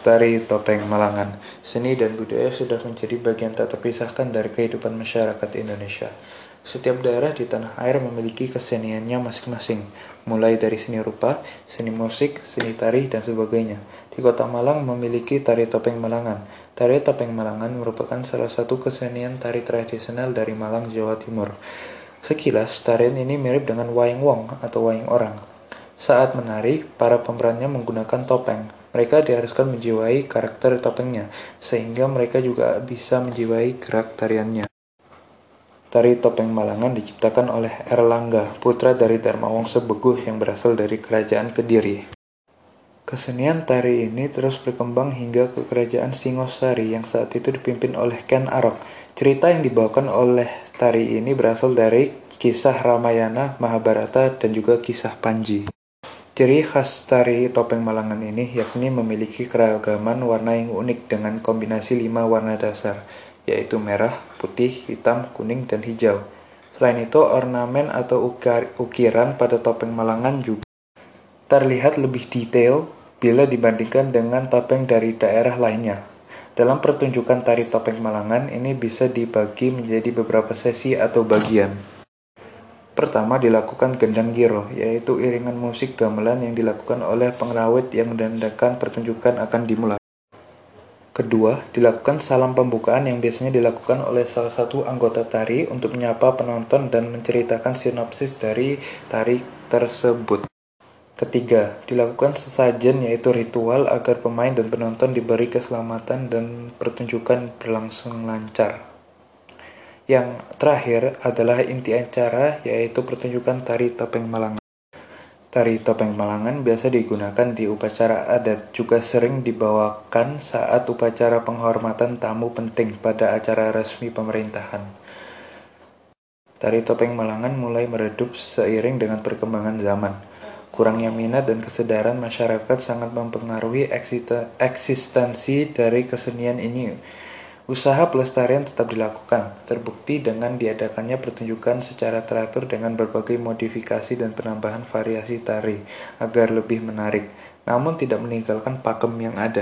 Tari Topeng Malangan Seni dan budaya sudah menjadi bagian tak terpisahkan dari kehidupan masyarakat Indonesia. Setiap daerah di tanah air memiliki keseniannya masing-masing, mulai dari seni rupa, seni musik, seni tari, dan sebagainya. Di kota Malang memiliki tari topeng Malangan. Tari topeng Malangan merupakan salah satu kesenian tari tradisional dari Malang, Jawa Timur. Sekilas, tarian ini mirip dengan wayang wong atau wayang orang. Saat menari, para pemerannya menggunakan topeng, mereka diharuskan menjiwai karakter topengnya, sehingga mereka juga bisa menjiwai gerak tariannya. Tari Topeng Malangan diciptakan oleh Erlangga, putra dari Dharma Wangsa Beguh yang berasal dari Kerajaan Kediri. Kesenian tari ini terus berkembang hingga ke Kerajaan Singosari yang saat itu dipimpin oleh Ken Arok. Cerita yang dibawakan oleh tari ini berasal dari kisah Ramayana, Mahabharata, dan juga kisah Panji. Ciri khas tari topeng Malangan ini yakni memiliki keragaman warna yang unik dengan kombinasi lima warna dasar, yaitu merah, putih, hitam, kuning, dan hijau. Selain itu, ornamen atau ukiran pada topeng Malangan juga terlihat lebih detail bila dibandingkan dengan topeng dari daerah lainnya. Dalam pertunjukan tari topeng Malangan ini bisa dibagi menjadi beberapa sesi atau bagian. Pertama dilakukan gendang giro, yaitu iringan musik gamelan yang dilakukan oleh pengrawit yang menandakan pertunjukan akan dimulai. Kedua, dilakukan salam pembukaan yang biasanya dilakukan oleh salah satu anggota tari untuk menyapa penonton dan menceritakan sinopsis dari tari tersebut. Ketiga, dilakukan sesajen yaitu ritual agar pemain dan penonton diberi keselamatan dan pertunjukan berlangsung lancar. Yang terakhir adalah inti acara, yaitu pertunjukan tari topeng Malangan. Tari topeng Malangan biasa digunakan di upacara adat, juga sering dibawakan saat upacara penghormatan tamu penting pada acara resmi pemerintahan. Tari topeng Malangan mulai meredup seiring dengan perkembangan zaman. Kurangnya minat dan kesadaran masyarakat sangat mempengaruhi eksistensi dari kesenian ini Usaha pelestarian tetap dilakukan, terbukti dengan diadakannya pertunjukan secara teratur dengan berbagai modifikasi dan penambahan variasi tari agar lebih menarik, namun tidak meninggalkan pakem yang ada.